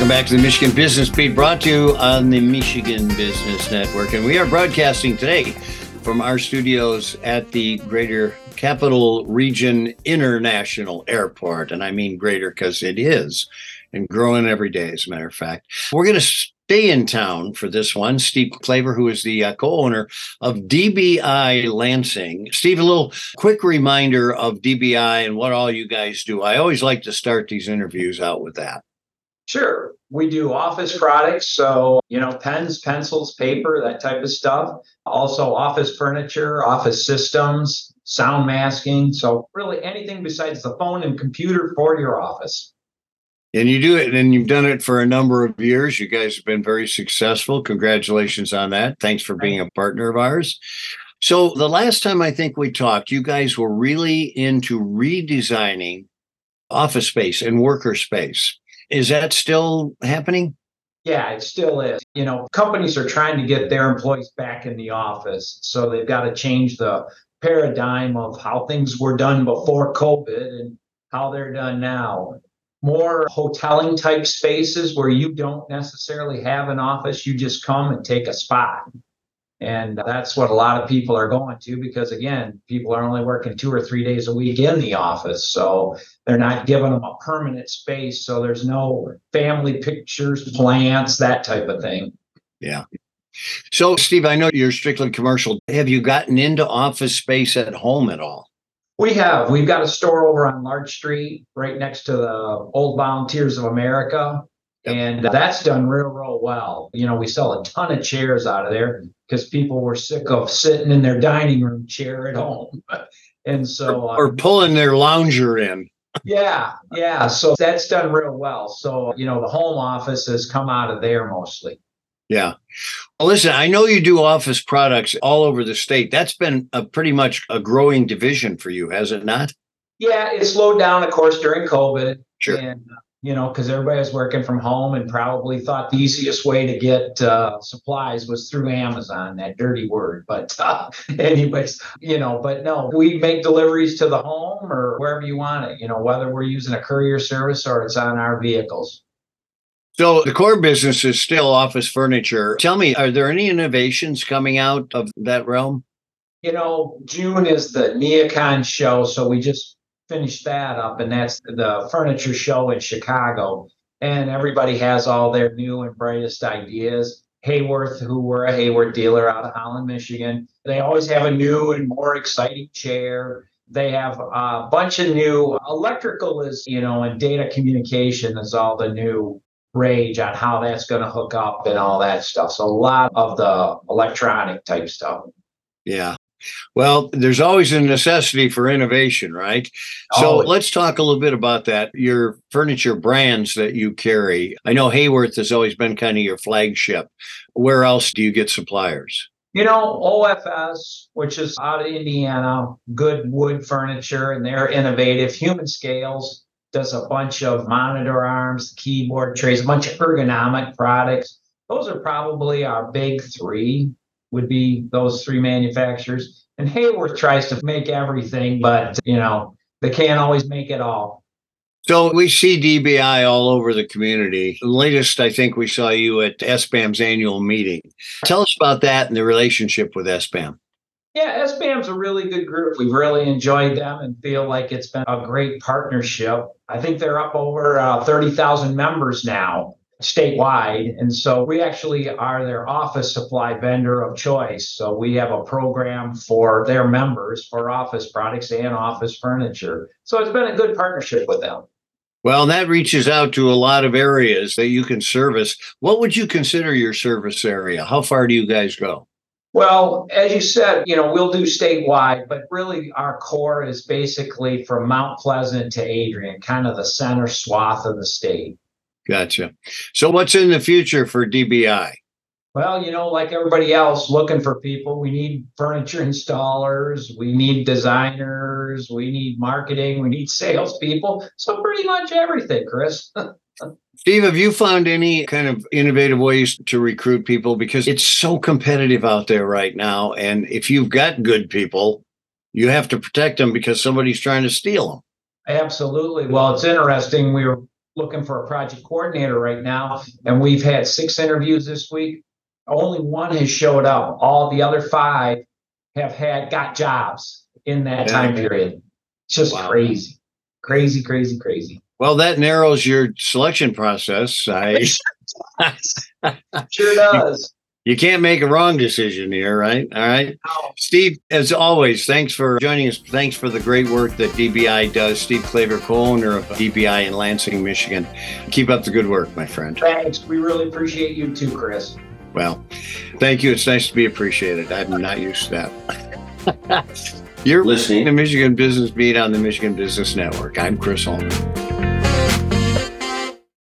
back to the Michigan Business Beat, brought to you on the Michigan Business Network. And we are broadcasting today from our studios at the Greater Capital Region International Airport. And I mean greater because it is and growing every day, as a matter of fact. We're going to stay in town for this one. Steve Klaver, who is the uh, co owner of DBI Lansing. Steve, a little quick reminder of DBI and what all you guys do. I always like to start these interviews out with that. Sure. We do office products. So, you know, pens, pencils, paper, that type of stuff. Also, office furniture, office systems, sound masking. So, really anything besides the phone and computer for your office. And you do it, and you've done it for a number of years. You guys have been very successful. Congratulations on that. Thanks for being a partner of ours. So, the last time I think we talked, you guys were really into redesigning office space and worker space. Is that still happening? Yeah, it still is. You know, companies are trying to get their employees back in the office. So they've got to change the paradigm of how things were done before COVID and how they're done now. More hoteling type spaces where you don't necessarily have an office, you just come and take a spot. And that's what a lot of people are going to because, again, people are only working two or three days a week in the office. So they're not giving them a permanent space. So there's no family pictures, plants, that type of thing. Yeah. So, Steve, I know you're strictly commercial. Have you gotten into office space at home at all? We have. We've got a store over on Larch Street, right next to the Old Volunteers of America. And that's done real, real well. You know, we sell a ton of chairs out of there because people were sick of sitting in their dining room chair at home. and so, or, or uh, pulling their lounger in. yeah, yeah. So that's done real well. So, you know, the home office has come out of there mostly. Yeah. Well, listen, I know you do office products all over the state. That's been a pretty much a growing division for you, has it not? Yeah, it slowed down, of course, during COVID. Sure. And you know, because everybody was working from home and probably thought the easiest way to get uh, supplies was through Amazon, that dirty word. But, uh, anyways, you know, but no, we make deliveries to the home or wherever you want it, you know, whether we're using a courier service or it's on our vehicles. So the core business is still office furniture. Tell me, are there any innovations coming out of that realm? You know, June is the NeoCon show, so we just finished that up, and that's the furniture show in Chicago. And everybody has all their new and brightest ideas. Haworth, who were a Haworth dealer out of Holland, Michigan, they always have a new and more exciting chair. They have a bunch of new electrical is, you know, and data communication is all the new rage on how that's going to hook up and all that stuff. So a lot of the electronic type stuff. Yeah. Well, there's always a necessity for innovation, right? So let's talk a little bit about that. Your furniture brands that you carry. I know Haworth has always been kind of your flagship. Where else do you get suppliers? You know, OFS, which is out of Indiana, good wood furniture, and they're innovative. Human Scales does a bunch of monitor arms, keyboard trays, a bunch of ergonomic products. Those are probably our big three would be those three manufacturers. And Haworth tries to make everything, but you know, they can't always make it all. So we see DBI all over the community. The latest, I think we saw you at SBAM's annual meeting. Tell us about that and the relationship with SBAM. Yeah, SBAM's a really good group. We've really enjoyed them and feel like it's been a great partnership. I think they're up over uh, 30,000 members now statewide. And so we actually are their office supply vendor of choice. So we have a program for their members for office products and office furniture. So it's been a good partnership with them. Well, that reaches out to a lot of areas that you can service. What would you consider your service area? How far do you guys go? Well, as you said, you know, we'll do statewide, but really our core is basically from Mount Pleasant to Adrian, kind of the center swath of the state. Gotcha. So, what's in the future for DBI? Well, you know, like everybody else, looking for people. We need furniture installers, we need designers, we need marketing, we need salespeople. So, pretty much everything, Chris. Steve, have you found any kind of innovative ways to recruit people? Because it's so competitive out there right now. And if you've got good people, you have to protect them because somebody's trying to steal them. Absolutely. Well, it's interesting. We were looking for a project coordinator right now, and we've had six interviews this week. Only one has showed up. All the other five have had got jobs in that Yeah. time period. It's just Wow. crazy, crazy, crazy, crazy. Well, that narrows your selection process. I Sure does. You can't make a wrong decision here, right? All right. Steve, as always, thanks for joining us. Thanks for the great work that DBI does. Steve Klaver, co-owner of DBI in Lansing, Michigan. Keep up the good work, my friend. Thanks. We really appreciate you too, Chris. Well, thank you. It's nice to be appreciated. I'm not used to that. You're listening to Michigan Business Beat on the Michigan Business Network. I'm Chris Holman.